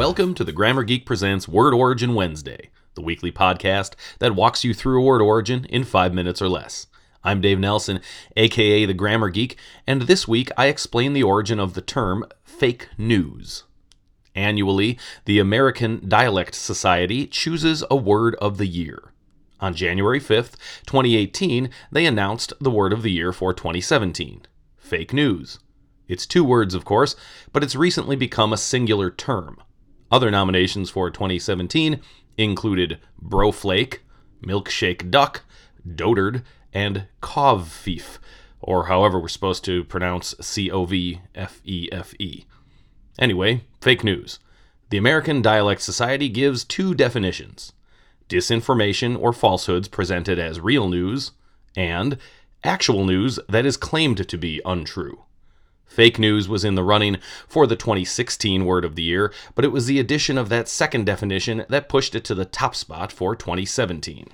Welcome to the Grammar Geek Presents Word Origin Wednesday, the weekly podcast that walks you through a word origin in five minutes or less. I'm Dave Nelson, aka the Grammar Geek, and this week I explain the origin of the term fake news. Annually, the American Dialect Society chooses a word of the year. On January 5th, 2018, they announced the word of the year for 2017 fake news. It's two words, of course, but it's recently become a singular term. Other nominations for 2017 included Broflake, Milkshake Duck, Dotard, and Covfefe, or however we're supposed to pronounce C O V F E F E. Anyway, fake news. The American Dialect Society gives two definitions disinformation or falsehoods presented as real news, and actual news that is claimed to be untrue. Fake news was in the running for the 2016 word of the year, but it was the addition of that second definition that pushed it to the top spot for 2017.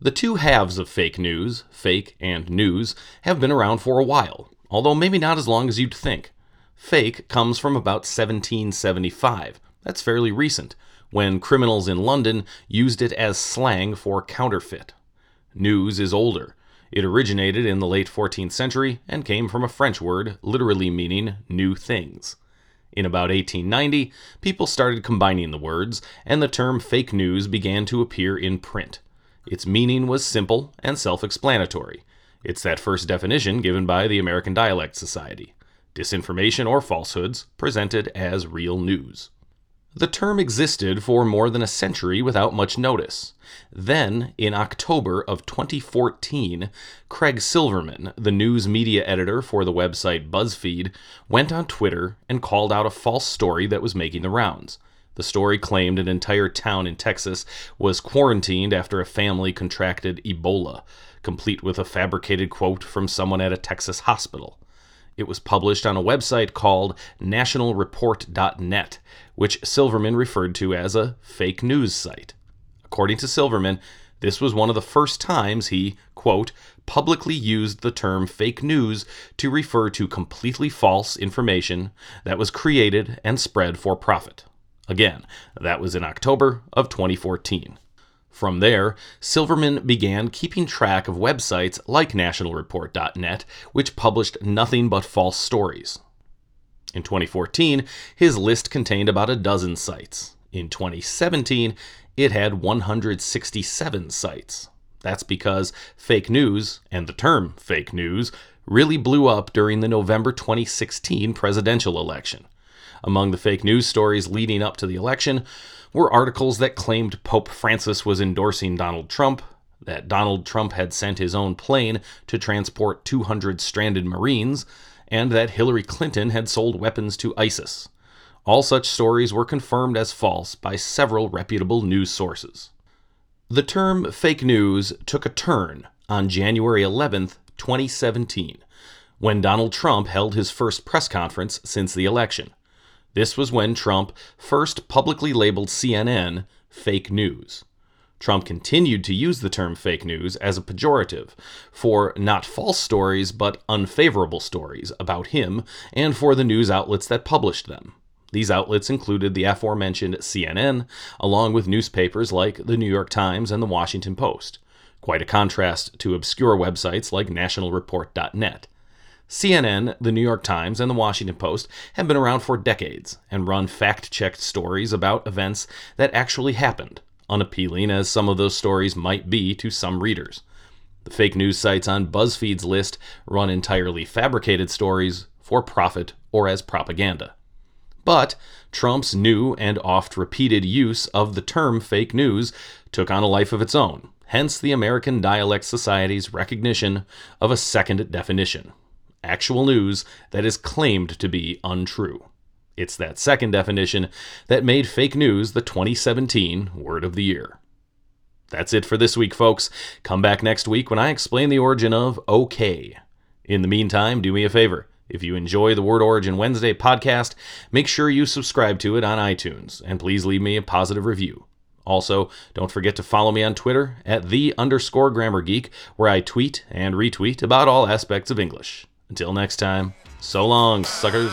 The two halves of fake news, fake and news, have been around for a while, although maybe not as long as you'd think. Fake comes from about 1775. That's fairly recent, when criminals in London used it as slang for counterfeit. News is older. It originated in the late 14th century and came from a French word literally meaning new things. In about 1890, people started combining the words, and the term fake news began to appear in print. Its meaning was simple and self explanatory. It's that first definition given by the American Dialect Society disinformation or falsehoods presented as real news. The term existed for more than a century without much notice. Then, in October of 2014, Craig Silverman, the news media editor for the website BuzzFeed, went on Twitter and called out a false story that was making the rounds. The story claimed an entire town in Texas was quarantined after a family contracted Ebola, complete with a fabricated quote from someone at a Texas hospital. It was published on a website called nationalreport.net, which Silverman referred to as a fake news site. According to Silverman, this was one of the first times he, quote, publicly used the term fake news to refer to completely false information that was created and spread for profit. Again, that was in October of 2014. From there, Silverman began keeping track of websites like nationalreport.net, which published nothing but false stories. In 2014, his list contained about a dozen sites. In 2017, it had 167 sites. That's because fake news, and the term fake news, really blew up during the November 2016 presidential election. Among the fake news stories leading up to the election were articles that claimed Pope Francis was endorsing Donald Trump, that Donald Trump had sent his own plane to transport 200 stranded Marines, and that Hillary Clinton had sold weapons to ISIS. All such stories were confirmed as false by several reputable news sources. The term fake news took a turn on January 11, 2017, when Donald Trump held his first press conference since the election. This was when Trump first publicly labeled CNN fake news. Trump continued to use the term fake news as a pejorative for not false stories, but unfavorable stories about him and for the news outlets that published them. These outlets included the aforementioned CNN, along with newspapers like the New York Times and the Washington Post. Quite a contrast to obscure websites like nationalreport.net. CNN, the New York Times, and the Washington Post have been around for decades and run fact checked stories about events that actually happened, unappealing as some of those stories might be to some readers. The fake news sites on BuzzFeed's list run entirely fabricated stories for profit or as propaganda. But Trump's new and oft repeated use of the term fake news took on a life of its own, hence the American Dialect Society's recognition of a second definition, actual news that is claimed to be untrue. It's that second definition that made fake news the 2017 word of the year. That's it for this week, folks. Come back next week when I explain the origin of OK. In the meantime, do me a favor. If you enjoy the Word Origin Wednesday podcast, make sure you subscribe to it on iTunes and please leave me a positive review. Also, don't forget to follow me on Twitter at the underscore grammar geek, where I tweet and retweet about all aspects of English. Until next time, so long, suckers.